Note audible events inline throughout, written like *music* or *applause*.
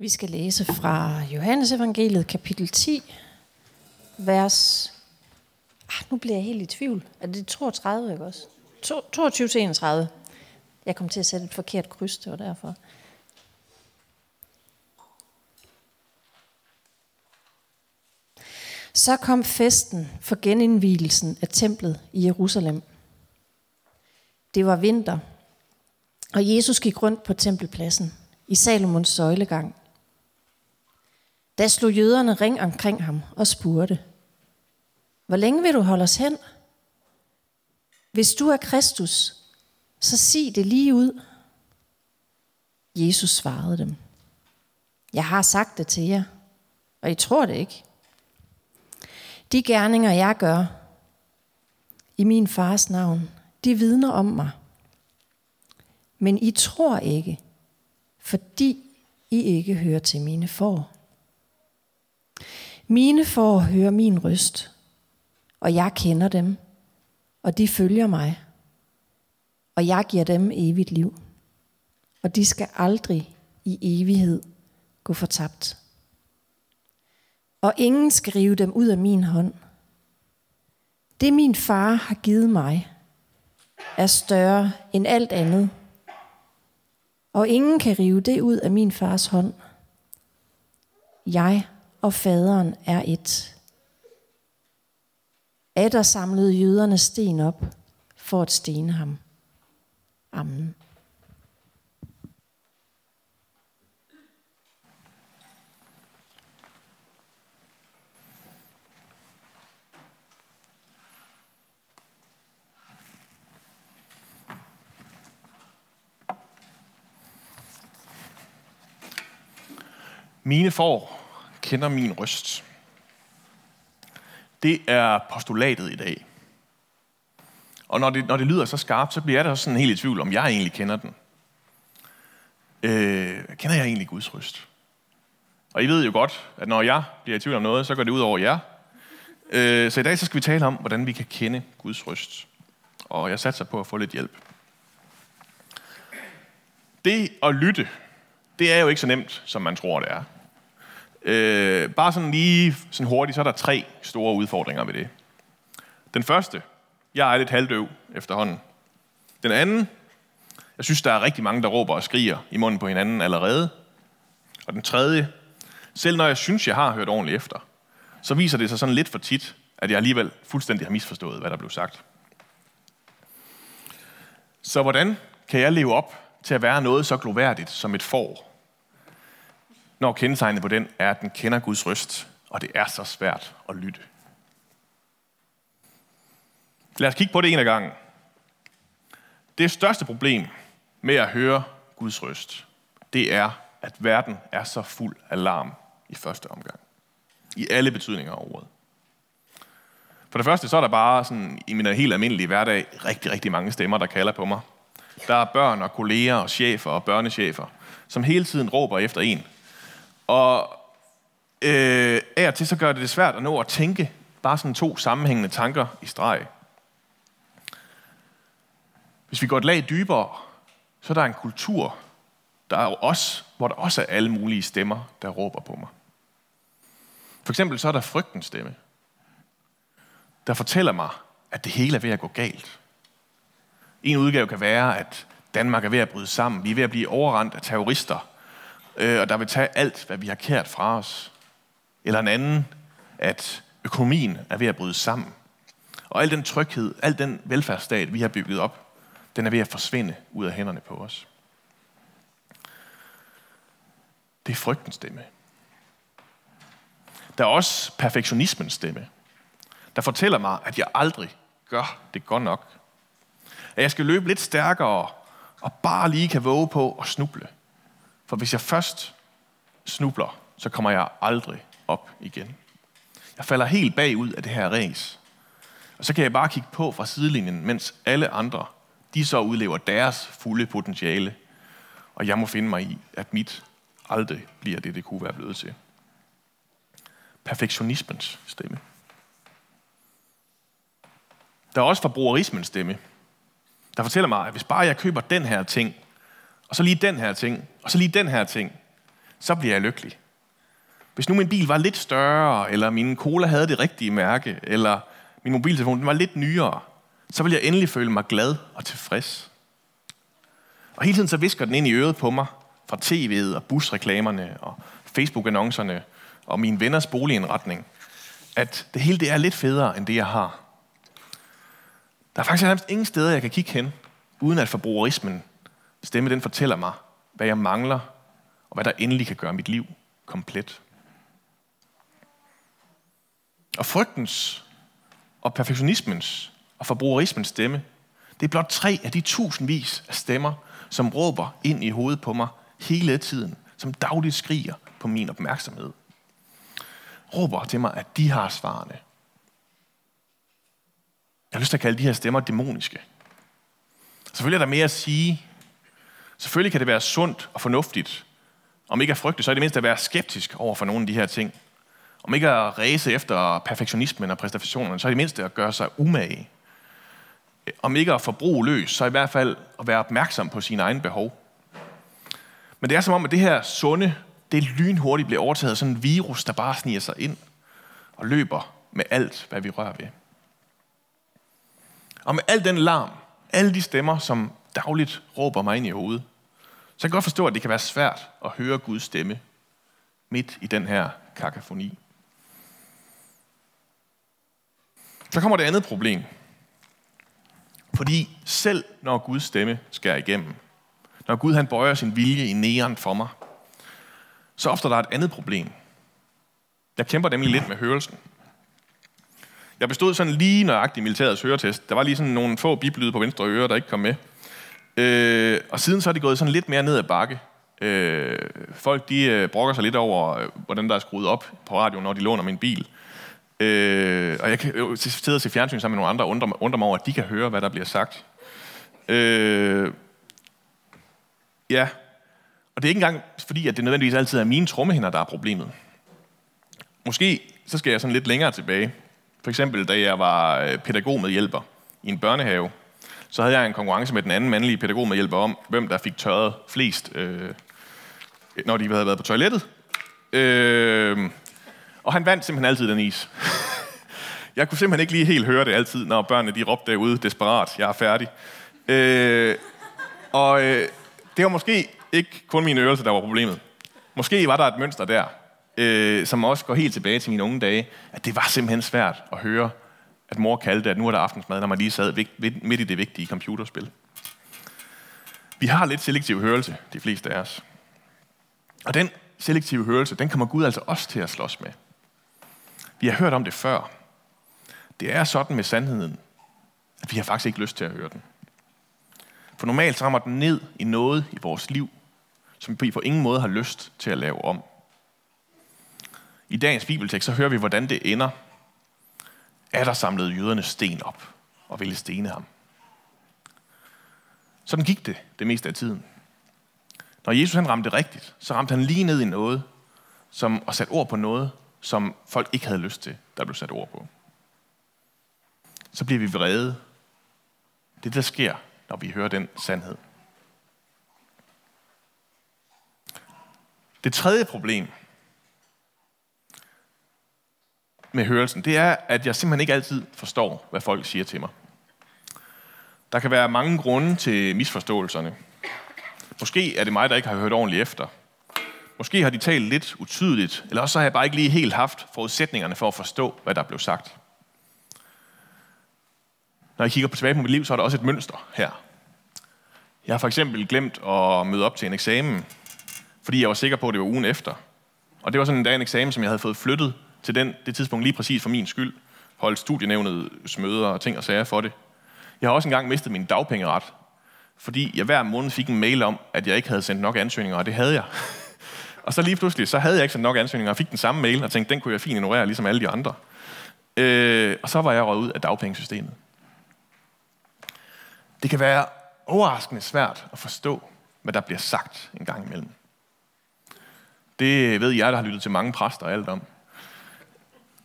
Vi skal læse fra Johannes evangeliet kapitel 10, vers... Ah, nu bliver jeg helt i tvivl. Er det 32, ikke også? 22-31. Jeg kom til at sætte et forkert kryds, det var derfor. Så kom festen for genindvielsen af templet i Jerusalem. Det var vinter, og Jesus gik rundt på tempelpladsen i Salomons søjlegang. Da slog jøderne ring omkring ham og spurgte, hvor længe vil du holde os hen? Hvis du er Kristus, så sig det lige ud. Jesus svarede dem, jeg har sagt det til jer, og I tror det ikke. De gerninger, jeg gør i min fars navn, de vidner om mig. Men I tror ikke, fordi I ikke hører til mine får. Mine får hører min røst, og jeg kender dem, og de følger mig, og jeg giver dem evigt liv, og de skal aldrig i evighed gå fortabt. Og ingen skal rive dem ud af min hånd. Det min far har givet mig, er større end alt andet, og ingen kan rive det ud af min fars hånd. Jeg og faderen er et. Adder samlede jøderne sten op for at stene ham. Amen. Mine får kender min røst. Det er postulatet i dag. Og når det, når det lyder så skarpt, så bliver jeg da også sådan helt i tvivl, om jeg egentlig kender den. Øh, kender jeg egentlig Guds røst? Og I ved jo godt, at når jeg bliver i tvivl om noget, så går det ud over jer. Øh, så i dag så skal vi tale om, hvordan vi kan kende Guds røst. Og jeg satser på at få lidt hjælp. Det at lytte, det er jo ikke så nemt, som man tror, det er. Øh, bare sådan lige sådan hurtigt, så er der tre store udfordringer ved det. Den første, jeg er lidt halvdøv efterhånden. Den anden, jeg synes, der er rigtig mange, der råber og skriger i munden på hinanden allerede. Og den tredje, selv når jeg synes, jeg har hørt ordentligt efter, så viser det sig sådan lidt for tit, at jeg alligevel fuldstændig har misforstået, hvad der blev sagt. Så hvordan kan jeg leve op til at være noget så gloværdigt som et får, når kendetegnet på den er, at den kender Guds røst, og det er så svært at lytte. Lad os kigge på det en af gangen. Det største problem med at høre Guds røst, det er, at verden er så fuld af larm i første omgang. I alle betydninger af ordet. For det første, så er der bare sådan, i min helt almindelige hverdag rigtig, rigtig mange stemmer, der kalder på mig. Der er børn og kolleger og chefer og børnechefer, som hele tiden råber efter en, og øh, af og til så gør det det svært at nå at tænke bare sådan to sammenhængende tanker i streg. Hvis vi går et lag dybere, så er der en kultur, der er jo os, hvor der også er alle mulige stemmer, der råber på mig. For eksempel så er der frygtens stemme, der fortæller mig, at det hele er ved at gå galt. En udgave kan være, at Danmark er ved at bryde sammen. Vi er ved at blive overrendt af terrorister, øh, og der vil tage alt, hvad vi har kært fra os. Eller en anden, at økonomien er ved at bryde sammen. Og al den tryghed, al den velfærdsstat, vi har bygget op, den er ved at forsvinde ud af hænderne på os. Det er frygtens stemme. Der er også perfektionismens stemme, der fortæller mig, at jeg aldrig gør det godt nok. At jeg skal løbe lidt stærkere og bare lige kan våge på at snuble. For hvis jeg først snubler, så kommer jeg aldrig op igen. Jeg falder helt bagud af det her res. Og så kan jeg bare kigge på fra sidelinjen, mens alle andre, de så udlever deres fulde potentiale. Og jeg må finde mig i, at mit aldrig bliver det, det kunne være blevet til. Perfektionismens stemme. Der er også forbrugerismens stemme, der fortæller mig, at hvis bare jeg køber den her ting, og så lige den her ting, og så lige den her ting, så bliver jeg lykkelig. Hvis nu min bil var lidt større, eller min cola havde det rigtige mærke, eller min mobiltelefon den var lidt nyere, så ville jeg endelig føle mig glad og tilfreds. Og hele tiden så visker den ind i øret på mig, fra tv'et og busreklamerne og Facebook-annoncerne og min venners boligindretning, at det hele det er lidt federe end det, jeg har. Der er faktisk nærmest ingen steder, jeg kan kigge hen, uden at forbrugerismen stemme den fortæller mig, hvad jeg mangler, og hvad der endelig kan gøre mit liv komplet. Og frygtens og perfektionismens og forbrugerismens stemme, det er blot tre af de tusindvis af stemmer, som råber ind i hovedet på mig hele tiden, som dagligt skriger på min opmærksomhed. Råber til mig, at de har svarene. Jeg har lyst til at kalde de her stemmer dæmoniske. Selvfølgelig er der mere at sige. Selvfølgelig kan det være sundt og fornuftigt. Om ikke at frygte, så er det mindst at være skeptisk over for nogle af de her ting. Om ikke at ræse efter perfektionismen og præstationerne, så er det mindst at gøre sig umage. Om ikke at forbruge løs, så i hvert fald at være opmærksom på sine egne behov. Men det er som om, at det her sunde, det lynhurtigt bliver overtaget af sådan en virus, der bare sniger sig ind og løber med alt, hvad vi rører ved. Og med al den larm, alle de stemmer, som dagligt råber mig ind i hovedet, så kan godt forstå, at det kan være svært at høre Guds stemme midt i den her kakafoni. Så kommer det andet problem. Fordi selv når Guds stemme skærer igennem, når Gud han bøjer sin vilje i næren for mig, så opstår der et andet problem. Jeg kæmper nemlig lidt med hørelsen. Jeg bestod sådan lige nøjagtigt militærets høretest. Der var lige sådan nogle få biblyde på venstre øre, der ikke kom med. Øh, og siden så er det gået sådan lidt mere ned ad bakke. Øh, folk de øh, brokker sig lidt over, øh, hvordan der er skruet op på radioen, når de låner min bil. Øh, og jeg kan jo sidde og se fjernsyn sammen med nogle andre og undre, undre mig over, at de kan høre, hvad der bliver sagt. Øh, ja, og det er ikke engang fordi, at det nødvendigvis altid er mine trommehinder, der er problemet. Måske så skal jeg sådan lidt længere tilbage. For eksempel, da jeg var øh, pædagog med hjælper i en børnehave, så havde jeg en konkurrence med den anden mandlige pædagog med hjælper om, hvem der fik tørret flest, øh, når de havde været på toilettet. Øh, og han vandt simpelthen altid den is. *laughs* jeg kunne simpelthen ikke lige helt høre det altid, når børnene de råbte derude desperat, jeg er færdig. Øh, og øh, det var måske ikke kun mine øvelser, der var problemet. Måske var der et mønster der, øh, som også går helt tilbage til mine unge dage, at det var simpelthen svært at høre, at mor kaldte, at nu er der aftensmad, når man lige sad midt i det vigtige computerspil. Vi har lidt selektiv hørelse, de fleste af os. Og den selektive hørelse, den kommer Gud altså også til at slås med. Vi har hørt om det før. Det er sådan med sandheden, at vi har faktisk ikke lyst til at høre den. For normalt rammer den ned i noget i vores liv, som vi på ingen måde har lyst til at lave om. I dagens bibeltekst så hører vi, hvordan det ender. Er der samlet jøderne sten op og ville stene ham. Sådan gik det det meste af tiden. Når Jesus han ramte rigtigt, så ramte han lige ned i noget, som, og satte ord på noget, som folk ikke havde lyst til, der blev sat ord på. Så bliver vi vrede. Det er det, der sker, når vi hører den sandhed. Det tredje problem med hørelsen, det er, at jeg simpelthen ikke altid forstår, hvad folk siger til mig. Der kan være mange grunde til misforståelserne. Måske er det mig, der ikke har hørt ordentligt efter. Måske har de talt lidt utydeligt, eller også har jeg bare ikke lige helt haft forudsætningerne for at forstå, hvad der blev sagt. Når jeg kigger tilbage på mit liv, så er der også et mønster her. Jeg har for eksempel glemt at møde op til en eksamen, fordi jeg var sikker på, at det var ugen efter. Og det var sådan en dag en eksamen, som jeg havde fået flyttet til den, det tidspunkt lige præcis for min skyld. Holdt studienævnet møder og ting og sager for det. Jeg har også engang mistet min dagpengeret, fordi jeg hver måned fik en mail om, at jeg ikke havde sendt nok ansøgninger, og det havde jeg. *laughs* og så lige pludselig, så havde jeg ikke sendt nok ansøgninger, og fik den samme mail, og tænkte, den kunne jeg fint ignorere, ligesom alle de andre. Øh, og så var jeg røget ud af dagpengesystemet. Det kan være overraskende svært at forstå, hvad der bliver sagt en gang imellem. Det ved jeg, der har lyttet til mange præster og alt om.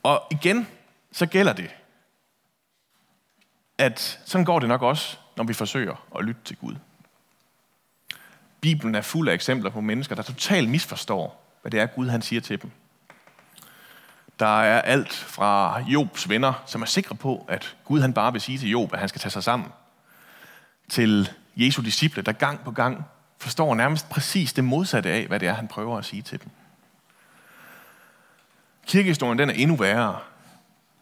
Og igen, så gælder det, at sådan går det nok også, når vi forsøger at lytte til Gud. Bibelen er fuld af eksempler på mennesker, der totalt misforstår, hvad det er, Gud han siger til dem. Der er alt fra Jobs venner, som er sikre på, at Gud han bare vil sige til Job, at han skal tage sig sammen, til Jesu disciple, der gang på gang forstår nærmest præcis det modsatte af, hvad det er, han prøver at sige til dem. Kirkehistorien den er endnu værre.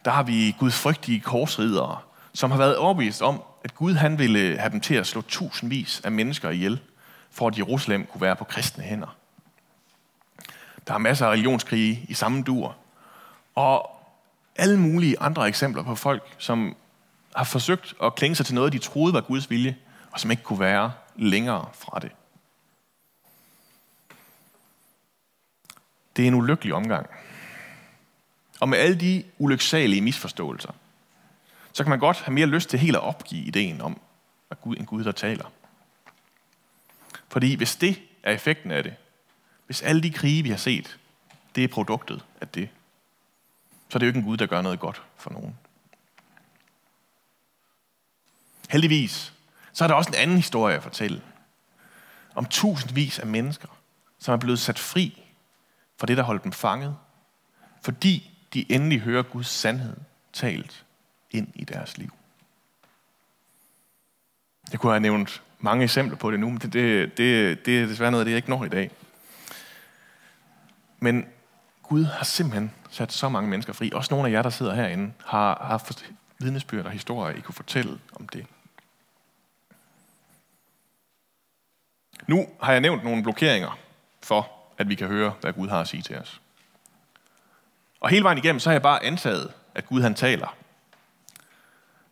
Der har vi gudfrygtige korsridere, som har været overbevist om, at Gud han ville have dem til at slå tusindvis af mennesker ihjel, for at Jerusalem kunne være på kristne hænder. Der er masser af religionskrige i samme dur, og alle mulige andre eksempler på folk, som har forsøgt at klinge sig til noget, de troede var Guds vilje, og som ikke kunne være længere fra det. Det er en ulykkelig omgang. Og med alle de ulyksalige misforståelser, så kan man godt have mere lyst til helt at opgive ideen om, at Gud en Gud, der taler. Fordi hvis det er effekten af det, hvis alle de krige, vi har set, det er produktet af det, så er det jo ikke en Gud, der gør noget godt for nogen. Heldigvis, så er der også en anden historie at fortælle. Om tusindvis af mennesker, som er blevet sat fri fra det, der holdt dem fanget, fordi de endelig hører Guds sandhed talt ind i deres liv. Jeg kunne have nævnt mange eksempler på det nu, men det, det, det, det er desværre noget af det, jeg ikke når i dag. Men Gud har simpelthen sat så mange mennesker fri. Også nogle af jer, der sidder herinde, har haft vidnesbyrd og historier, I kunne fortælle om det. Nu har jeg nævnt nogle blokeringer for, at vi kan høre, hvad Gud har at sige til os. Og hele vejen igennem, så har jeg bare antaget, at Gud han taler.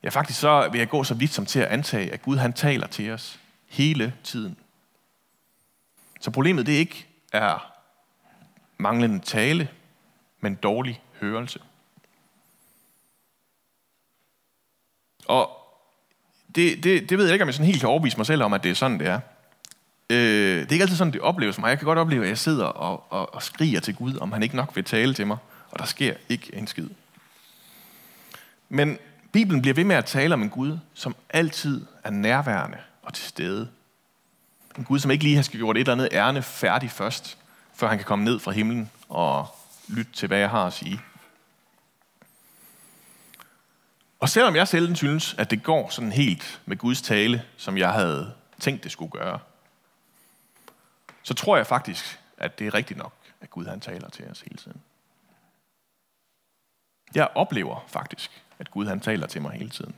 Ja, faktisk så vil jeg gå så vidt som til at antage, at Gud han taler til os hele tiden. Så problemet det ikke er manglende tale, men dårlig hørelse. Og det, det, det ved jeg ikke, om jeg sådan helt kan overbevise mig selv om, at det er sådan, det er. Øh, det er ikke altid sådan, det opleves mig. Jeg kan godt opleve, at jeg sidder og, og, og skriger til Gud, om han ikke nok vil tale til mig, og der sker ikke en skid. Men Bibelen bliver ved med at tale om en Gud, som altid er nærværende og til stede. En Gud, som ikke lige har gjort et eller andet ærne færdig først, før han kan komme ned fra himlen og lytte til, hvad jeg har at sige. Og selvom jeg selv synes, at det går sådan helt med Guds tale, som jeg havde tænkt, det skulle gøre, så tror jeg faktisk, at det er rigtigt nok, at Gud han taler til os hele tiden. Jeg oplever faktisk, at Gud han taler til mig hele tiden.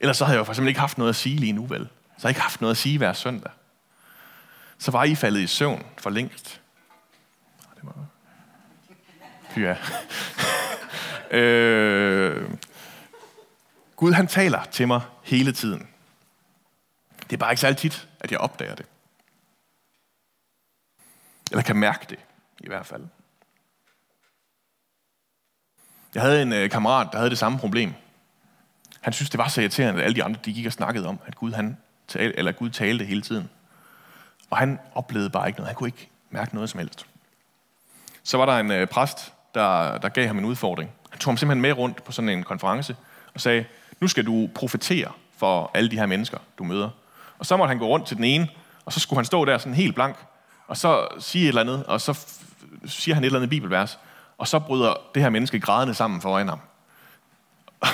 Ellers så havde jeg jo for eksempel ikke haft noget at sige lige nu, vel? Så jeg ikke haft noget at sige hver søndag. Så var I faldet i søvn for længst. Det var... Ja. *laughs* øh... Gud han taler til mig hele tiden. Det er bare ikke så tit, at jeg opdager det. Eller kan mærke det, i hvert fald. Jeg havde en øh, kammerat, der havde det samme problem. Han synes, det var så irriterende, at alle de andre de gik og snakkede om, at Gud, han tal, eller Gud talte hele tiden. Og han oplevede bare ikke noget. Han kunne ikke mærke noget som helst. Så var der en øh, præst, der, der gav ham en udfordring. Han tog ham simpelthen med rundt på sådan en konference og sagde, nu skal du profetere for alle de her mennesker, du møder. Og så måtte han gå rundt til den ene, og så skulle han stå der sådan helt blank, og så sige et eller andet, og så siger han et eller andet bibelvers, og så bryder det her menneske grædende sammen foran ham.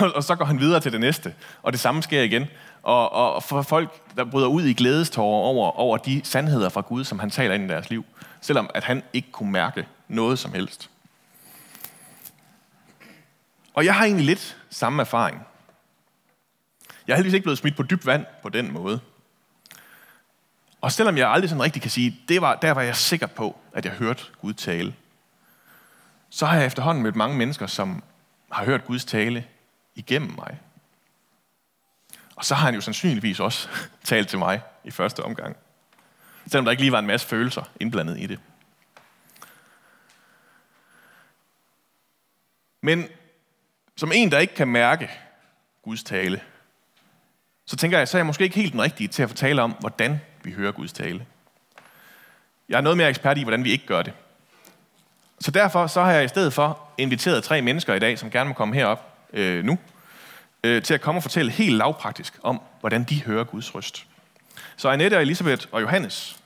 *laughs* og så går han videre til det næste, og det samme sker igen. Og, og for folk, der bryder ud i glædestårer over, over de sandheder fra Gud, som han taler ind i deres liv, selvom at han ikke kunne mærke noget som helst. Og jeg har egentlig lidt samme erfaring. Jeg er heldigvis ikke blevet smidt på dyb vand på den måde. Og selvom jeg aldrig sådan rigtig kan sige, det var, der var jeg sikker på, at jeg hørte Gud tale, så har jeg efterhånden mødt mange mennesker, som har hørt Guds tale igennem mig. Og så har han jo sandsynligvis også *laughs* talt til mig i første omgang. Selvom der ikke lige var en masse følelser indblandet i det. Men som en, der ikke kan mærke Guds tale, så tænker jeg, så er jeg måske ikke helt den rigtige til at fortælle om, hvordan vi hører Guds tale. Jeg er noget mere ekspert i, hvordan vi ikke gør det. Så derfor så har jeg i stedet for inviteret tre mennesker i dag, som gerne må komme herop øh, nu, øh, til at komme og fortælle helt lavpraktisk om, hvordan de hører Guds røst. Så Annette og Elisabeth og Johannes,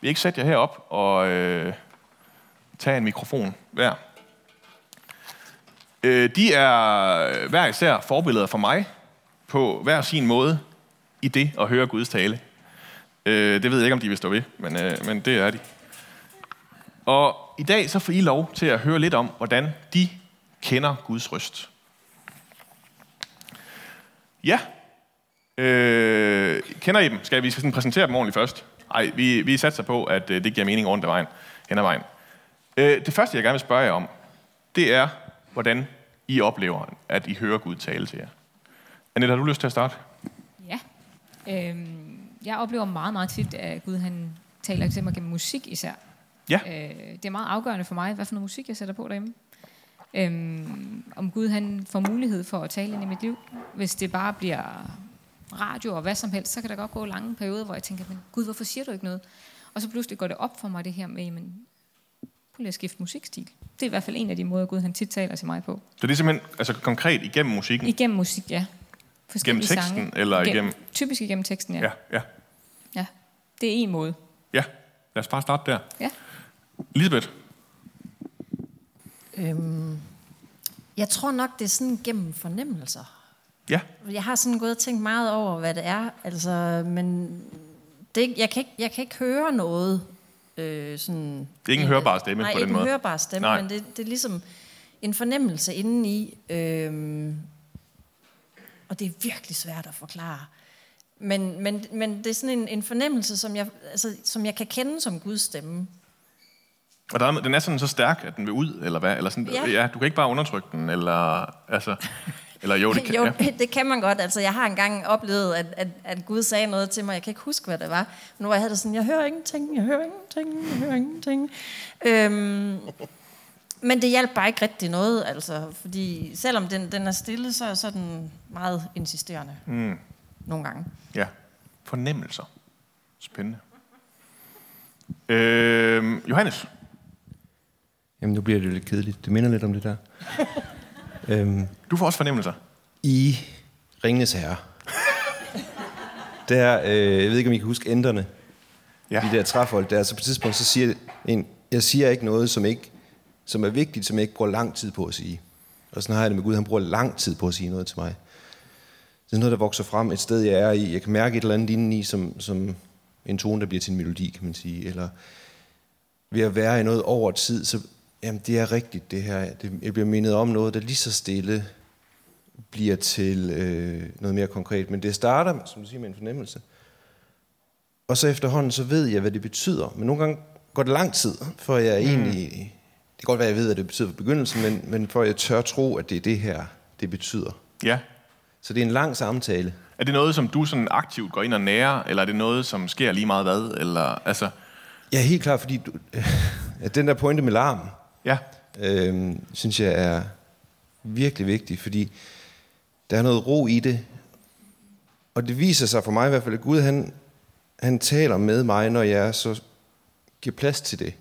vi ikke sætte jer herop og øh, tage en mikrofon hver. Øh, de er hver især forbilleder for mig på hver sin måde i det at høre Guds tale. Øh, det ved jeg ikke, om de vil stå ved, men, øh, men det er de. Og i dag så får I lov til at høre lidt om, hvordan de kender Guds røst. Ja. Øh, kender I dem? Skal vi skal sådan præsentere dem ordentligt først? Nej, vi, vi satser på, at øh, det giver mening rundt ad vejen, hen ad vejen. Øh, det første, jeg gerne vil spørge jer om, det er, hvordan I oplever, at I hører Gud tale til jer. Annette, har du lyst til at starte? Ja. Øhm, jeg oplever meget, meget tit, at Gud han taler til mig gennem musik især. Ja. Øh, det er meget afgørende for mig, hvad for noget musik jeg sætter på derhjemme. Øhm, om Gud han får mulighed for at tale ind i mit liv. Hvis det bare bliver radio og hvad som helst, så kan der godt gå lange perioder, hvor jeg tænker, men Gud, hvorfor siger du ikke noget? Og så pludselig går det op for mig det her med, men prøv lige at skifte musikstil. Det er i hvert fald en af de måder, Gud han tit taler til mig på. Så det er simpelthen altså, konkret igennem musikken? Igennem musik, ja. Gennem teksten, sange. eller igennem- Typisk igennem teksten, ja. Ja, ja. ja. Det er en måde. Ja, lad os bare starte der. Ja. Elisabeth, Øhm, jeg tror nok, det er sådan gennem fornemmelser. ja. Jeg har sådan gået og tænkt meget over, hvad det er, altså, men det, jeg, kan ikke, jeg kan ikke høre noget. Øh, sådan, Det er ikke en hørbar stemme nej, på den ikke måde. en hørbar stemme, Nej. men det, det er ligesom en fornemmelse indeni. Øh, og det er virkelig svært at forklare. Men, men, men det er sådan en, en fornemmelse, som jeg, altså, som jeg kan kende som Guds stemme. Og der er, den er sådan så stærk, at den vil ud, eller hvad? Eller sådan, ja. Ja. ja. du kan ikke bare undertrykke den, eller... Altså, eller jo, det *laughs* kan, jo, ja. *laughs* det kan man godt. Altså, jeg har engang oplevet, at, at, at Gud sagde noget til mig. Jeg kan ikke huske, hvad det var. Nu var jeg havde det sådan, jeg hører ingenting, jeg hører ingenting, jeg hører ingenting. Øhm, men det hjalp bare ikke rigtig noget, altså, fordi selvom den, den er stille, så, så er den meget insisterende. Mm. Nogle gange. ja. Fornemmelser. Spændende. Øh, Johannes, Jamen, nu bliver det lidt kedeligt. Det minder lidt om det der. *laughs* øhm, du får også fornemmelser. I Ringnes Herre. Der, øh, jeg ved ikke, om I kan huske enderne. Ja. De der træfolk der. Så på et tidspunkt, så siger en, jeg siger ikke noget, som, ikke, som er vigtigt, som jeg ikke bruger lang tid på at sige. Og sådan har jeg det med Gud. Han bruger lang tid på at sige noget til mig. Det er noget, der vokser frem et sted, jeg er i. Jeg kan mærke et eller andet indeni, som, som en tone, der bliver til en melodi, kan man sige. Eller ved at være i noget over tid, så jamen, det er rigtigt, det her. Det, jeg bliver mindet om noget, der lige så stille bliver til øh, noget mere konkret. Men det starter, som du siger, med en fornemmelse. Og så efterhånden, så ved jeg, hvad det betyder. Men nogle gange går det lang tid, for jeg mm. egentlig... Det kan godt være, at jeg ved, hvad det betyder for begyndelsen, men, men for jeg tør tro, at det er det her, det betyder. Ja. Så det er en lang samtale. Er det noget, som du sådan aktivt går ind og nærer, eller er det noget, som sker lige meget hvad? Eller, altså, Ja, helt klart, fordi du, *laughs* at den der pointe med larm, ja. øh, synes jeg er virkelig vigtig, fordi der er noget ro i det. Og det viser sig for mig i hvert fald, at Gud han, han taler med mig, når jeg så giver plads til det.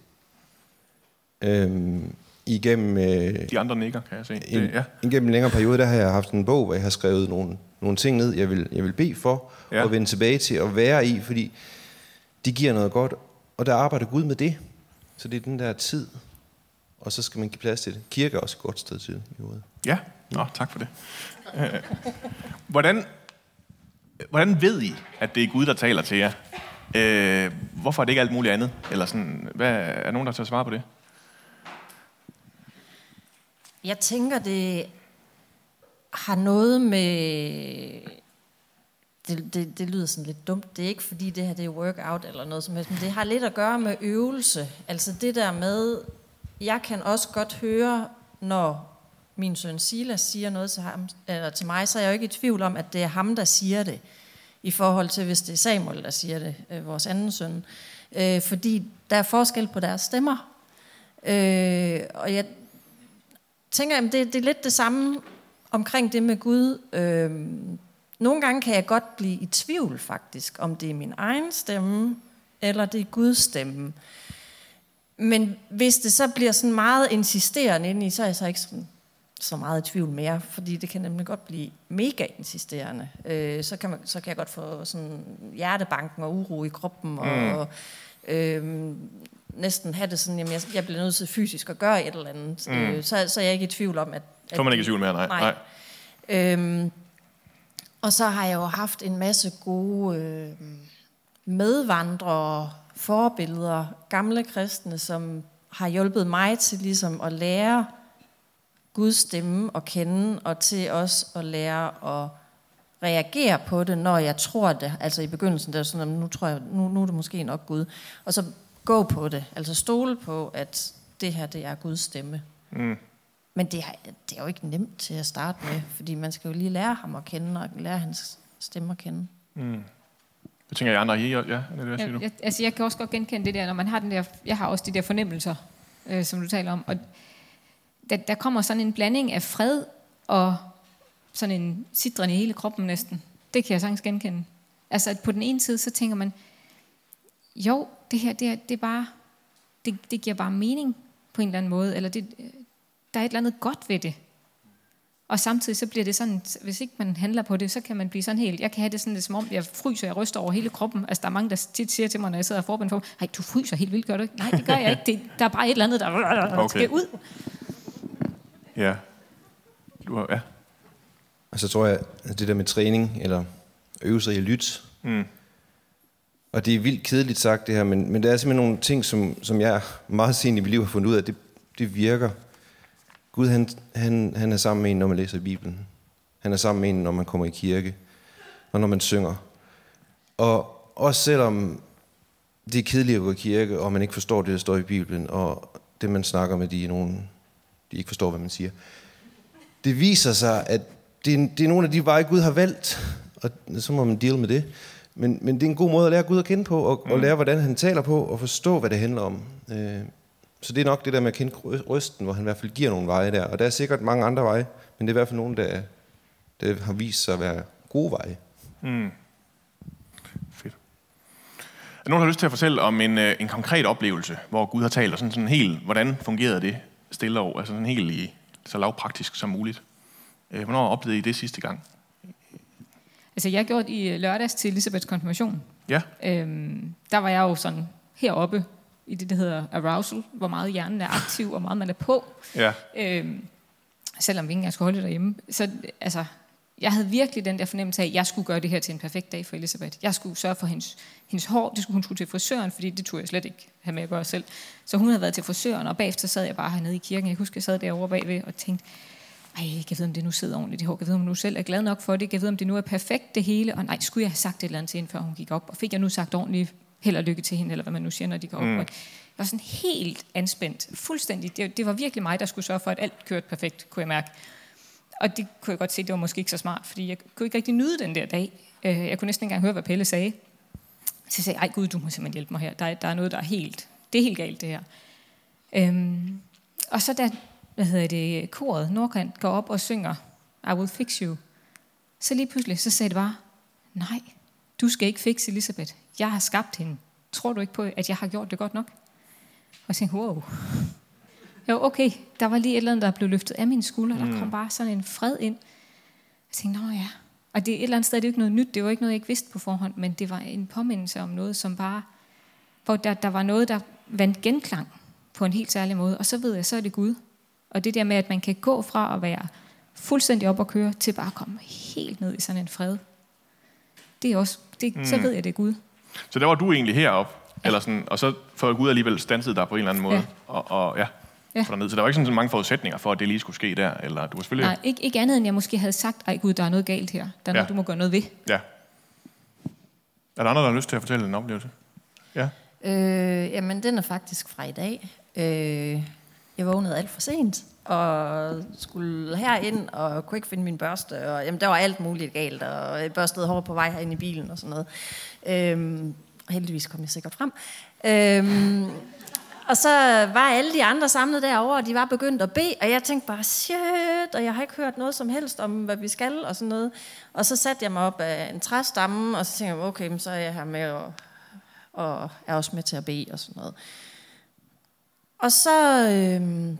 Øhm, igennem, øh, De andre nikker, kan jeg se. en, Det, ja. igennem en længere periode, der har jeg haft en bog, hvor jeg har skrevet nogle, nogle ting ned, jeg vil, jeg vil bede for, Ja. og vende tilbage til at være i, fordi de giver noget godt, og der arbejder Gud med det. Så det er den der tid, og så skal man give plads til det. Kirke er også et godt sted til det. Ja, Nå, tak for det. Øh, hvordan, hvordan ved I, at det er Gud, der taler til jer? Øh, hvorfor er det ikke alt muligt andet? Eller sådan, hvad, er der nogen, der tager svare på det? Jeg tænker, det har noget med... Det, det, det lyder sådan lidt dumt. Det er ikke fordi, det her det er workout eller noget som helst, men det har lidt at gøre med øvelse. Altså det der med, jeg kan også godt høre, når min søn Silas siger noget til, ham, eller til mig, så er jeg jo ikke i tvivl om, at det er ham, der siger det, i forhold til, hvis det er Samuel, der siger det, øh, vores anden søn. Øh, fordi der er forskel på deres stemmer. Øh, og jeg tænker, at det, det er lidt det samme omkring det med Gud. Øh, nogle gange kan jeg godt blive i tvivl faktisk, om det er min egen stemme, eller det er Guds stemme. Men hvis det så bliver sådan meget insisterende ind i, så er jeg så ikke sådan, så meget i tvivl mere, fordi det kan nemlig godt blive mega insisterende. Øh, så, kan man, så kan jeg godt få sådan hjertebanken og uro i kroppen, mm. og øh, næsten have det sådan, jamen jeg, jeg bliver nødt til fysisk at gøre et eller andet. Mm. Øh, så, så er jeg ikke i tvivl om, at... at Så er man ikke i tvivl mere, nej. Nej. Øhm, og så har jeg jo haft en masse gode øh, medvandrere, forbilleder, gamle kristne, som har hjulpet mig til ligesom at lære Guds stemme at kende, og til også at lære at reagere på det, når jeg tror det. Altså i begyndelsen, der er sådan, at nu tror jeg, nu, nu er det måske nok Gud. Og så gå på det. Altså stole på, at det her, det er Guds stemme. Mm. Men det er, det er jo ikke nemt til at starte med, fordi man skal jo lige lære ham at kende, og lære hans stemme at kende. Mm. Det tænker jeg, andre I, ja, det er det, jeg siger Jeg, jeg, altså, jeg kan også godt genkende det der, når man har den der, jeg har også de der fornemmelser, øh, som du taler om, og der, der kommer sådan en blanding af fred og sådan en sidren i hele kroppen næsten. Det kan jeg sagtens genkende. Altså, at på den ene side, så tænker man, jo, det her, det er, det er bare, det, det giver bare mening på en eller anden måde, eller det, der er et eller andet godt ved det. Og samtidig så bliver det sådan, hvis ikke man handler på det, så kan man blive sådan helt, jeg kan have det sådan lidt som om, jeg fryser, jeg ryster over hele kroppen. Altså der er mange, der tit siger til mig, når jeg sidder forbundet for, nej, du fryser helt vildt, gør du ikke? Nej, det gør jeg ikke. Det, der er bare et eller andet, der *laughs* Okay. skal ud. Ja. Du har, ja. Og så tror jeg, at det der med træning, eller øve sig i at lytte, Mm. og det er vildt kedeligt sagt det her, men, men der er simpelthen nogle ting, som, som jeg meget sent i mit liv har fundet ud af, det, det virker. Gud, han, han, han er sammen med en, når man læser Bibelen. Han er sammen med en, når man kommer i kirke, og når man synger. Og også selvom det er kedeligt at gå i kirke, og man ikke forstår det, der står i Bibelen, og det, man snakker med, de er nogen, de ikke forstår, hvad man siger. Det viser sig, at det er, det er nogle af de veje, Gud har valgt, og så må man deal med det. Men, men det er en god måde at lære Gud at kende på, og, mm. og lære, hvordan han taler på, og forstå, hvad det handler om. Øh, så det er nok det der med at kende røsten, hvor han i hvert fald giver nogle veje der. Og der er sikkert mange andre veje, men det er i hvert fald nogle, der, der har vist sig at være gode veje. Mm. Fedt. Er nogen, har lyst til at fortælle om en, øh, en konkret oplevelse, hvor Gud har talt, og sådan, sådan helt, hvordan fungerede det stille og altså sådan helt i, så lavpraktisk som muligt? Øh, Hvornår oplevede I det sidste gang? Altså jeg gjorde det i lørdags til Elisabeths konfirmation. Ja. Øhm, der var jeg jo sådan heroppe i det, der hedder arousal, hvor meget hjernen er aktiv, og hvor meget man er på. Ja. Øhm, selvom vi ikke engang skulle holde det derhjemme. Så altså, jeg havde virkelig den der fornemmelse af, at jeg skulle gøre det her til en perfekt dag for Elisabeth. Jeg skulle sørge for hendes, hendes hår. Det skulle hun skulle til frisøren, fordi det turde jeg slet ikke have med at gøre selv. Så hun havde været til frisøren, og bagefter sad jeg bare hernede i kirken. Jeg husker, jeg sad derovre bagved og tænkte, ej, jeg kan vide, om det nu sidder ordentligt i hår. Jeg ved, om nu selv er glad nok for det. Jeg ved, om det nu er perfekt det hele. Og nej, skulle jeg have sagt et eller andet til hende, før hun gik op? Og fik jeg nu sagt ordentligt held og lykke til hende, eller hvad man nu siger, når de går op? Mm. Jeg var sådan helt anspændt. Fuldstændig. Det, det var virkelig mig, der skulle sørge for, at alt kørte perfekt, kunne jeg mærke. Og det kunne jeg godt se, det var måske ikke så smart, fordi jeg kunne ikke rigtig nyde den der dag. Øh, Jeg kunne næsten ikke engang høre, hvad Pelle sagde. Så jeg sagde, ej gud, du må simpelthen hjælpe mig her. Der er, der er noget, der er helt, det er helt galt det her. Øhm, og så da, hvad hedder det, koret, Nordkant, går op og synger, I will fix you. Så lige pludselig, så sagde det bare, nej, du skal ikke fikse Elisabeth. Jeg har skabt hende. Tror du ikke på, at jeg har gjort det godt nok? Og jeg tænkte, wow. Jo, okay, der var lige et eller andet, der blev løftet af mine skuldre. Der kom bare sådan en fred ind. Jeg tænkte, nå ja. Og det er et eller andet sted, det er jo ikke noget nyt. Det var ikke noget, jeg ikke vidste på forhånd, men det var en påmindelse om noget, som bare, hvor der, der var noget, der vandt genklang på en helt særlig måde. Og så ved jeg, så er det Gud. Og det der med, at man kan gå fra at være fuldstændig op og køre, til bare at komme helt ned i sådan en fred. Det er også, det, mm. så ved jeg, det er Gud. Så der var du egentlig heroppe, eller sådan, og så får Gud alligevel stanset dig på en eller anden måde. Ja. Og, og ja, Ja. ja. ned. Så der var ikke sådan så mange forudsætninger for, at det lige skulle ske der. Eller du var selvfølgelig... Nej, ikke, ikke andet end jeg måske havde sagt, ej Gud, der er noget galt her. Der er noget, Ja. du må gøre noget ved. Ja. Er der andre, der har lyst til at fortælle en oplevelse? Ja. Øh, jamen, den er faktisk fra i dag. Øh, jeg vågnede alt for sent, og skulle herind, og kunne ikke finde min børste, og jamen, der var alt muligt galt, og jeg børstede hår på vej herind i bilen og sådan noget. Øhm, heldigvis kom jeg sikkert frem. Øhm, og så var alle de andre samlet derovre, og de var begyndt at bede, og jeg tænkte bare, shit, og jeg har ikke hørt noget som helst om, hvad vi skal, og sådan noget. Og så satte jeg mig op af en træstamme, og så tænkte jeg, okay, så er jeg her med, og, og er også med til at bede, og sådan noget. Og så, øhm,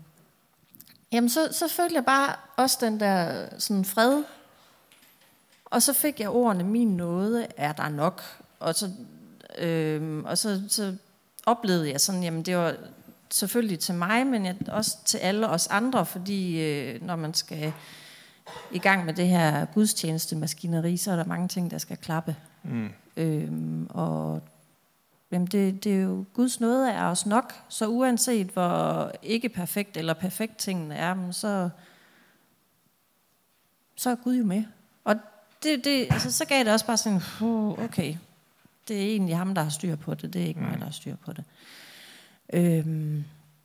Jamen, så, så følte jeg bare også den der sådan fred. Og så fik jeg ordene, min nåde er der nok. Og så, øh, og så, så oplevede jeg sådan, jamen det var selvfølgelig til mig, men jeg, også til alle os andre, fordi øh, når man skal i gang med det her gudstjeneste maskineri, så er der mange ting, der skal klappe. Mm. Øhm, og jamen det, det er jo Guds nåde er os nok, så uanset hvor ikke perfekt eller perfekt tingene er, så, så er Gud jo med. Og det, det, altså, så gav det også bare sådan, uh, okay, det er egentlig ham, der har styr på det, det er ikke mm. mig, der har styr på det. Øhm,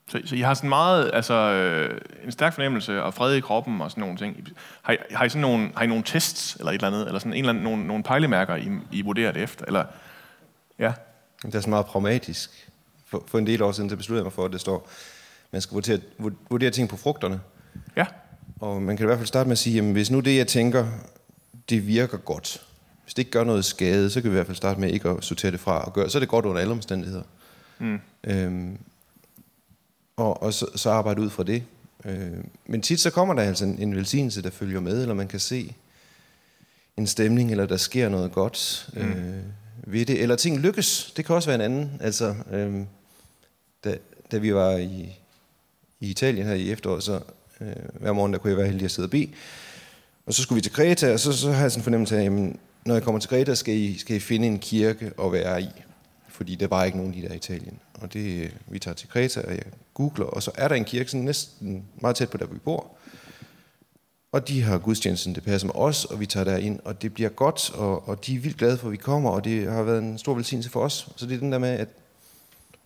Så, så I har sådan meget, altså øh, en stærk fornemmelse og fred i kroppen og sådan nogle ting. Har I, har I sådan nogle, har I nogle tests eller et eller andet, eller sådan en eller anden, nogle, nogle pejlemærker, I, I vurderer det efter? Eller, ja, Det er så meget pragmatisk. For, for en del år siden, så besluttede jeg mig for, at det står, man skal vurdere, vurdere ting på frugterne. ja, Og man kan i hvert fald starte med at sige, jamen hvis nu det, jeg tænker, det virker godt. Hvis det ikke gør noget skade, så kan vi i hvert fald starte med ikke at sortere det fra og gøre. Så er det godt under alle omstændigheder. Mm. Øhm, og og så, så arbejde ud fra det. Øh, men tit så kommer der altså en, en velsignelse, der følger med, eller man kan se en stemning, eller der sker noget godt mm. øh, ved det. Eller ting lykkes. Det kan også være en anden. Altså, øhm, da, da vi var i, i Italien her i efteråret, så øh, hver morgen der kunne jeg være heldig at sidde og bede. Og så skulle vi til Kreta, og så, så har jeg sådan en fornemmelse af, at når jeg kommer til Kreta, skal I, skal I finde en kirke at være i. Fordi der var ikke nogen lige der i Italien. Og det, øh, vi tager til Kreta, og jeg googler, og så er der en kirke sådan næsten meget tæt på der, hvor vi bor. Og de har gudstjenesten, det passer med os, og vi tager derind, og det bliver godt, og, og de er vildt glade for, at vi kommer, og det har været en stor velsignelse for os. Så det er den der med, at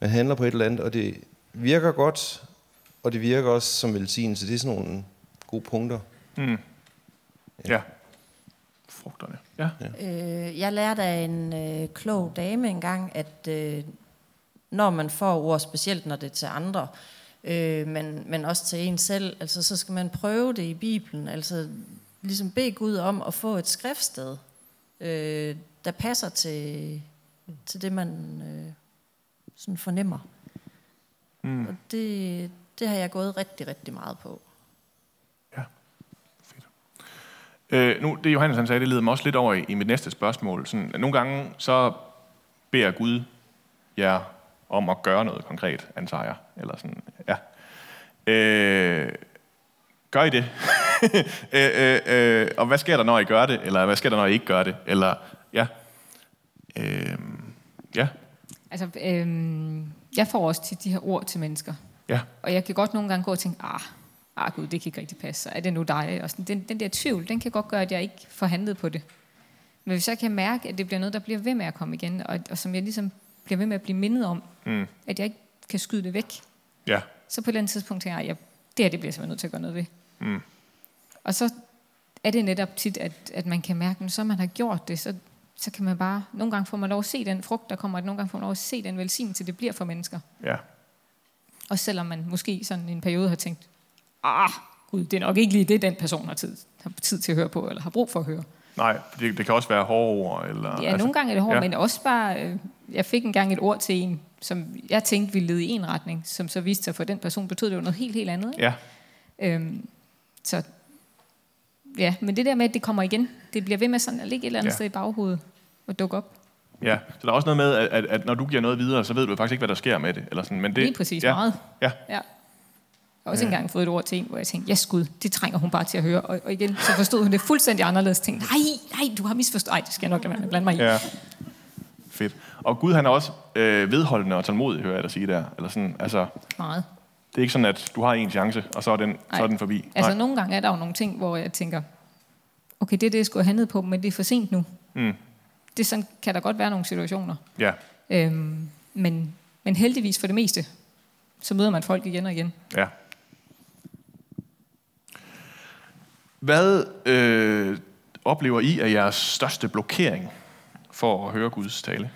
man handler på et eller andet, og det virker godt, og det virker også som velsignelse. Det er sådan nogle gode punkter. ja. Frugterne, ja. Øh, jeg lærte af en øh, klog dame engang, at øh, når man får ord, specielt når det er til andre, øh, men, men også til en selv, altså, så skal man prøve det i Bibelen. Altså ligesom bede Gud om at få et skriftsted, øh, der passer til, til det, man øh, sådan fornemmer. Mm. Og det, det har jeg gået rigtig, rigtig meget på. Ja, fedt. Øh, nu, det Johannes han sagde, det leder mig også lidt over i, i mit næste spørgsmål. Sådan, nogle gange så beder Gud jer om at gøre noget konkret, antager jeg. Eller sådan, ja. Øh, gør I det? *laughs* øh, øh, øh, og hvad sker der, når I gør det? Eller hvad sker der, når I ikke gør det? Eller, ja. Øh, ja, Altså, øhm, jeg får også tit de her ord til mennesker. ja, Og jeg kan godt nogle gange gå og tænke, ah, ah gud, det kan ikke rigtig passe. Så er det nu dig? Og sådan, den, den der tvivl, den kan godt gøre, at jeg ikke får handlet på det. Men hvis jeg kan mærke, at det bliver noget, der bliver ved med at komme igen, og, og som jeg ligesom bliver ved med at blive mindet om, mm. at jeg ikke kan skyde det væk, ja, så på et eller andet tidspunkt tænker jeg, at det her det bliver jeg simpelthen nødt til at gøre noget ved. Mm. Og så er det netop tit, at, at man kan mærke, at så man har gjort det, så, så kan man bare, nogle gange får man lov at se den frugt, der kommer, og nogle gange får man lov at se den velsignelse, det bliver for mennesker. ja. Og selvom man måske sådan en periode har tænkt, ah, gud, det er nok ikke lige det, den person har tid, har tid til at høre på, eller har brug for at høre. Nej, det, det kan også være hårde ord. Eller, Ja, altså, nogle gange er det hårdt, ja. men også bare, øh, jeg fik engang et ord til en, som jeg tænkte ville lede i en retning, som så viste sig for den person, betød det jo noget helt, helt andet. Ikke? Ja, Øhm, så ja, men det der med, at det kommer igen, det bliver ved med sådan at ligge et eller andet ja. sted i baghovedet og dukke op. Ja, så der er også noget med, at, at, at når du giver noget videre, så ved du faktisk ikke, hvad der sker med det. Eller sådan. Men det Lige præcis ja, meget. Ja, Ja. Har også engang fået et ord til en, hvor jeg tænkte, ja skud, det trænger hun bare til at høre. Og, og igen, så forstod hun det fuldstændig anderledes. Tænkte, nej, nej, du har misforstået. Ej, det skal jeg nok lade være med blande mig i. ja. Fedt. Og Gud han er også øh, vedholdende og tålmodig, hører jeg dig sige der. Eller sådan, altså, Meget. det er ikke sådan, at du har en chance, og så er den, så er den forbi. Altså Nej. nogle gange er der jo nogle ting, hvor jeg tænker, okay, det er det, jeg skulle have handlet på, men det er for sent nu. Mm. Det sådan, kan der godt være nogle situationer. Ja, Øhm, men, men heldigvis for det meste, så møder man folk igen og igen. ja. Hvad øh, oplever I er jeres største blokering for at høre Guds tale?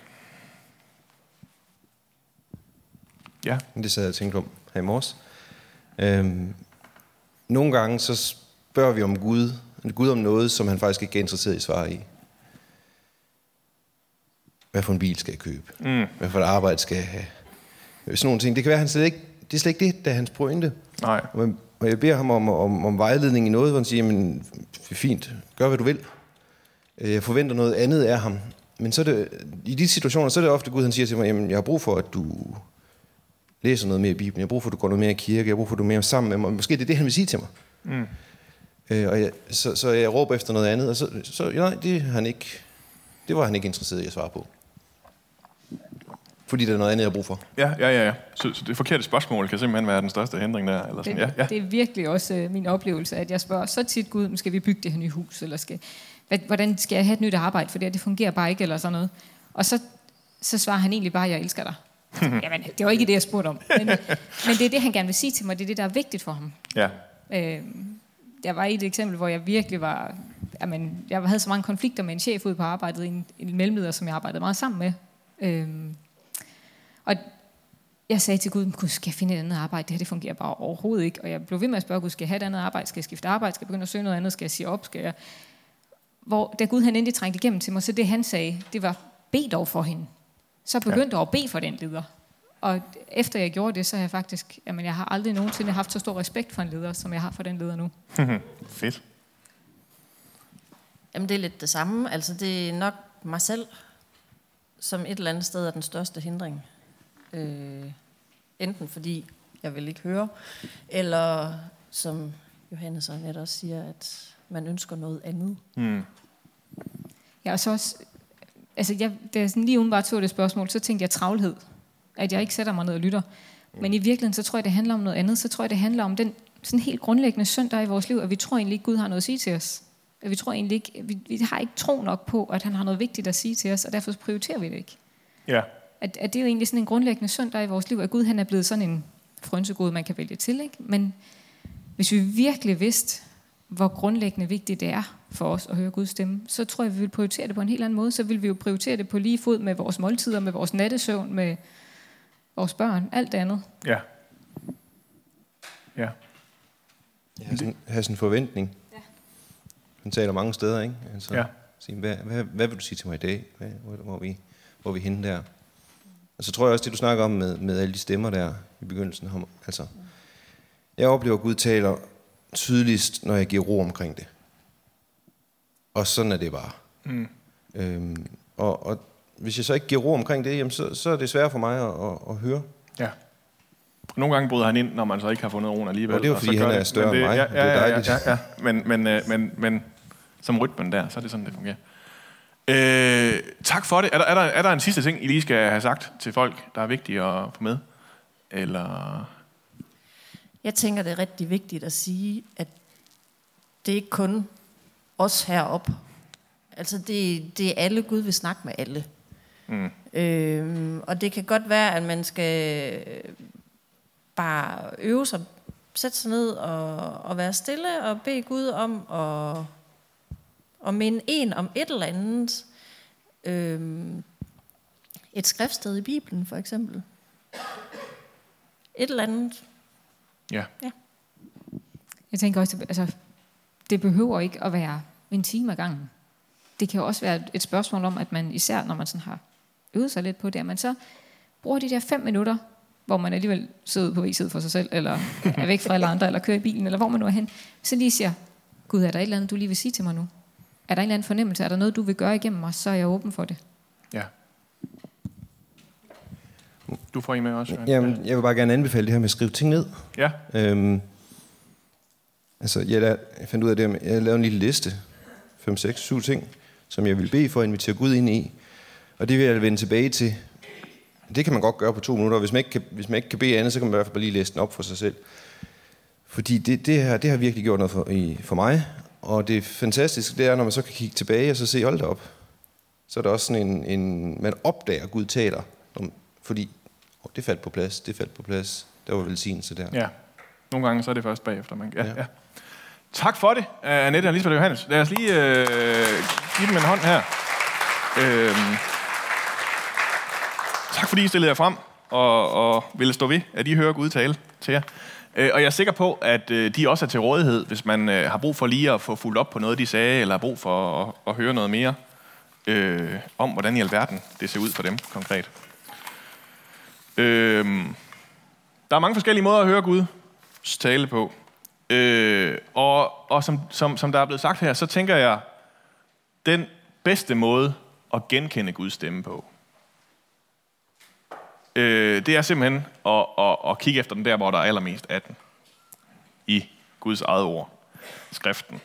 Ja, Det sad jeg og tænkte om her i morges. Øhm, nogle gange så spørger vi om Gud, Gud om noget, som han faktisk ikke er interesseret i at svare i. Hvad for en bil skal jeg købe? Mm. Hvad for et arbejde skal jeg have? Sådan nogle ting. Det kan være, han slet ikke, det er slet ikke det, der er hans pointe. nej. Og man, og jeg beder ham om, om, om vejledning i noget, hvor han siger, men fint, gør hvad du vil. Øh, Jeg forventer noget andet af ham. Men så er det, i de situationer, så er det ofte Gud, han siger til mig, jamen, jeg har brug for, at du læser noget mere i Bibelen. Jeg har brug for, at du går noget mere i kirke. Jeg har brug for, at du er mere sammen med mig. Måske det er det, han vil sige til mig. Mm. Øh, og jeg, så, så jeg råber efter noget andet, og så, så nej, det, han ikke, det var han ikke interesseret i at svare på. Fordi der er noget andet, jeg har brug for. Ja, ja, ja. ja. Så, så det forkerte spørgsmål kan simpelthen være den største hindring der. Eller sådan. Det, Ja, ja. det er virkelig også øh, min oplevelse, at jeg spørger så tit Gud, "Men skal vi bygge det her nye hus, eller skal, hvad, hvordan skal jeg have et nyt arbejde, for det, her, det fungerer bare ikke, eller sådan noget. Og så, så svarer han egentlig bare, jeg elsker dig. *laughs* Jamen, det var ikke det, jeg spurgte om. Men, *laughs* men det er det, han gerne vil sige til mig, det er det, der er vigtigt for ham. ja. Øh, jeg var i et eksempel, hvor jeg virkelig var... Jamen, jeg havde så mange konflikter med en chef ude på arbejdet, en, en mellemleder, som jeg arbejdede meget sammen med. Øh, og jeg sagde til Gud, Gud, skal jeg finde et andet arbejde? Det her det fungerer bare overhovedet ikke. Og jeg blev ved med at spørge Gud, skal jeg have et andet arbejde? Skal jeg skifte arbejde? Skal jeg begynde at søge noget andet? Skal jeg sige op? Skal jeg... Hvor, da Gud han endelig trængte igennem til mig, så det han sagde, det var, bed dog for hende. Så begyndte jeg at bede for den leder. Og efter jeg gjorde det, så har jeg faktisk, jamen jeg har aldrig nogensinde haft så stor respekt for en leder, som jeg har for den leder nu. *laughs* Fedt. Jamen, det er lidt det samme. Altså, det er nok mig selv, som et eller andet sted er den største hindring. Øh, enten fordi jeg vil ikke høre, eller som Johannes og Annette også siger, at man ønsker noget andet. Mm. Jeg er så også, altså jeg, da jeg sådan lige umiddelbart tog det spørgsmål, så tænkte jeg travlhed. At jeg ikke sætter mig ned og lytter. Men i virkeligheden, så tror jeg, det handler om noget andet. Så tror jeg, det handler om den sådan helt grundlæggende synd, der er i vores liv, at vi tror egentlig ikke, Gud har noget at sige til os. At vi tror egentlig ikke, vi, vi har ikke tro nok på, at han har noget vigtigt at sige til os, og derfor så prioriterer vi det ikke. Ja. At, at det er jo egentlig sådan en grundlæggende synd, der er i vores liv, at Gud han er blevet sådan en frønsegod, man kan vælge til. Ikke? Men hvis vi virkelig vidste, hvor grundlæggende vigtigt det er for os at høre Guds stemme, så tror jeg, vi vil prioritere det på en helt anden måde. Så vil vi jo prioritere det på lige fod med vores måltider, med vores nattesøvn, med vores børn, alt det andet. Ja. Ja. Have sådan, have sådan en forventning. Ja. Han taler mange steder, ikke? Altså, Ja. sige, hvad, hvad, hvad vil du sige til mig i dag? Hvad, hvor, hvor, er vi, hvor er vi henne der? Og så tror jeg også, det du snakker om med, med alle de stemmer der i begyndelsen. Altså, jeg oplever, at Gud taler tydeligst, når jeg giver ro omkring det. Og sådan er det bare. Mm. Øhm, og, og hvis jeg så ikke giver ro omkring det, jamen, så, så er det svært for mig at, at, at høre. Ja. Nogle gange bryder han ind, når man så ikke har fundet roen alligevel. Og det er jo, fordi han er det. større Men end mig. Ja, Det er ja, ja, dejligt. ja, ja. Men, men, øh, men, men som rytmen der, så er det sådan, det fungerer. Øh, tak for det. Er der, er, der, er der en sidste ting, I lige skal have sagt til folk, der er vigtige at få med? Eller... Jeg tænker, det er rigtig vigtigt at sige, at det er ikke kun os heroppe. Altså, det, det er alle. Gud vil snakke med alle. Mm. Øhm, og det kan godt være, at man skal bare øve sig, sætte sig ned og, og være stille og bede Gud om at, at minde en om et eller andet. Øhm, et skriftsted i Bibelen, for eksempel. Et eller andet. Ja. Jeg tænker også, altså, det behøver ikke at være en time ad gangen. Det kan jo også være et spørgsmål om, at man især, når man sådan har øvet sig lidt på det, at man så bruger de der fem minutter, hvor man alligevel sidder på viset for sig selv, eller er væk fra alle andre, eller kører i bilen, eller hvor man nu er hen, så lige siger, Gud, er der et eller andet, du lige vil sige til mig nu? Er der en eller anden fornemmelse? Er der noget, du vil gøre igennem mig? Så er jeg åben for det. ja. Du får en med også. Jørgen. Jamen, jeg vil bare gerne anbefale det her med at skrive ting ned. Ja. Øhm, altså, jeg, la- jeg fandt ud af det, at jeg lavede en lille liste. 5, 6, 7 ting, som jeg vil bede for at invitere Gud ind i. Og det vil jeg vende tilbage til. Det kan man godt gøre på to minutter. Hvis man ikke kan, hvis man ikke kan bede andet, så kan man i hvert fald bare lige læse den op for sig selv. Fordi det, det, her, det har virkelig gjort noget for, i, for mig. Og det fantastiske, det er, når man så kan kigge tilbage og så se, hold da op. Så er der også sådan en, en man opdager, at Gud taler. Fordi oh, det faldt på plads, det faldt på plads. Der var velsignelse der. Ja. Nogle gange så er det først bagefter. Man, ja, ja. Ja. Tak for det, uh, Annette og Lisbeth Johannes. Lad os lige uh, give dem en hånd her. Uh, tak fordi I stillede jer frem og, og ville stå ved, at I hører Gud tale til jer. Øh, og jeg er sikker på, at øh, de også er til rådighed, hvis man øh, har brug for lige at få fuldt op på noget, de sagde, eller har brug for at, at høre noget mere øh, om, hvordan i alverden det ser ud for dem konkret. Øh, der er mange forskellige måder at høre Guds tale på. Øh, og og som, som, som der er blevet sagt her, så tænker jeg, den bedste måde at genkende Guds stemme på, øh, det er simpelthen at, at, at kigge efter den der, hvor der er allermest af den. I Guds eget ord. Skriften.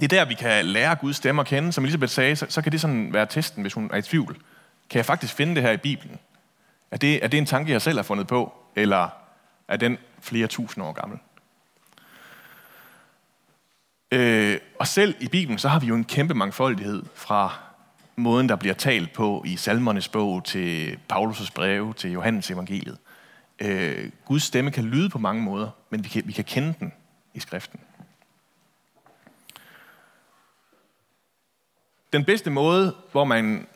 Det er der, vi kan lære Guds stemme at kende. Som Elisabeth sagde, så, så kan det sådan være testen, hvis hun er i tvivl. Kan jeg faktisk finde det her i Bibelen? Er det, er det en tanke, jeg selv har fundet på? Eller er den flere tusind år gammel? Øh, og selv i Bibelen, så har vi jo en kæmpe mangfoldighed fra måden, der bliver talt på i salmernes bog, til Paulus' breve, til Johannes evangeliet. Øh, Guds stemme kan lyde på mange måder, men vi kan, vi kan kende den i skriften. Den bedste måde, hvor man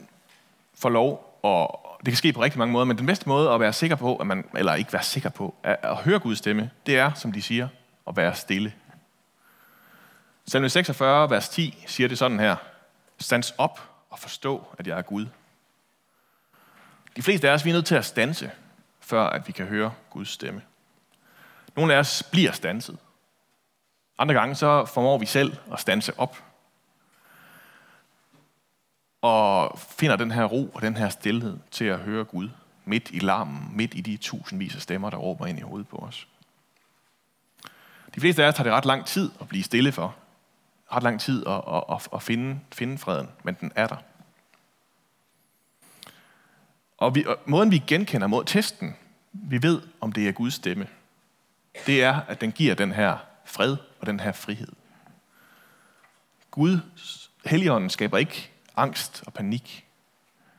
får lov, og det kan ske på rigtig mange måder, men den bedste måde at være sikker på, at man, eller ikke være sikker på, at, at høre Guds stemme, det er, som de siger, at være stille. Salme 46, vers 10, siger det sådan her. Stands op at forstå, at jeg er Gud. De fleste af os vi er nødt til at stanse, før at vi kan høre Guds stemme. Nogle af os bliver stanset. Andre gange så formår vi selv at stanse op. Og finder den her ro og den her stillhed til at høre Gud midt i larmen, midt i de tusindvis af stemmer, der råber ind i hovedet på os. De fleste af os har det ret lang tid at blive stille for ret lang tid at, at, at, finde, finde freden, men den er der. Og, vi, og måden vi genkender mod testen, vi ved, om det er Guds stemme, det er, at den giver den her fred og den her frihed. Gud, Helligånden, skaber ikke angst og panik.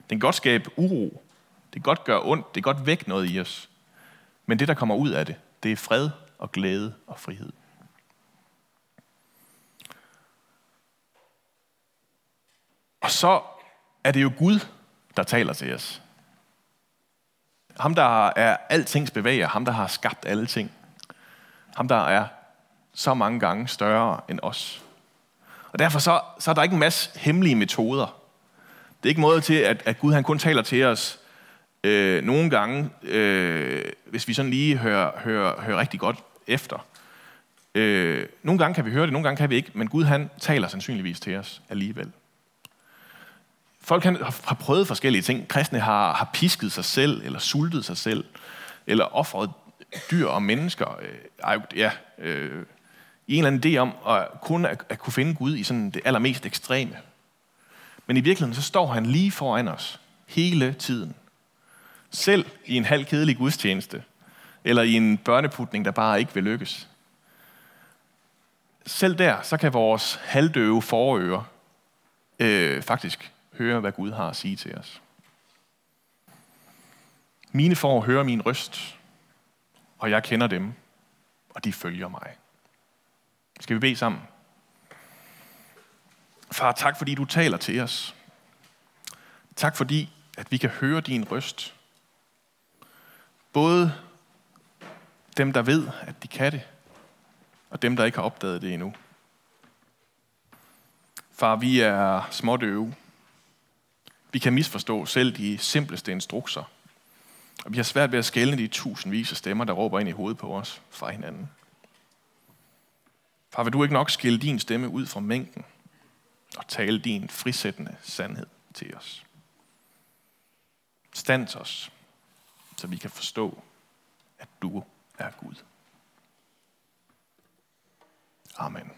Den kan godt skabe uro. Det kan godt gøre ondt. Det kan godt vække noget i os. Men det, der kommer ud af det, det er fred og glæde og frihed. Og så er det jo Gud, der taler til os. Ham, der er altings bevæger, ham, der har skabt alle ting. Ham, der er så mange gange større end os. Og derfor så, så er der ikke en masse hemmelige metoder. Det er ikke måde til, at, at Gud han kun taler til os øh, nogle gange, øh, hvis vi sådan lige hører, hører, hører rigtig godt efter. Øh, nogle gange kan vi høre det, nogle gange kan vi ikke, men Gud han taler sandsynligvis til os alligevel. Folk har prøvet forskellige ting. Kristne har, har pisket sig selv, eller sultet sig selv, eller offret dyr og mennesker. Øh, ja, øh, I en eller anden idé om at kun at, at kunne finde Gud i sådan det allermest ekstreme. Men i virkeligheden så står han lige foran os hele tiden. Selv i en halvkedelig gudstjeneste, eller i en børneputning, der bare ikke vil lykkes. Selv der, så kan vores halvdøve forører øh, faktisk høre, hvad Gud har at sige til os. Mine får høre min røst, og jeg kender dem, og de følger mig. Skal vi bede sammen? Far, tak fordi du taler til os. Tak fordi, at vi kan høre din røst. Både dem, der ved, at de kan det, og dem, der ikke har opdaget det endnu. Far, vi er smådøve. Vi kan misforstå selv de simpleste instrukser. Og vi har svært ved at skælne de tusindvis af stemmer, der råber ind i hovedet på os fra hinanden. Far, vil du ikke nok skille din stemme ud fra mængden og tale din frisættende sandhed til os? Stands os, så vi kan forstå, at du er Gud. Amen.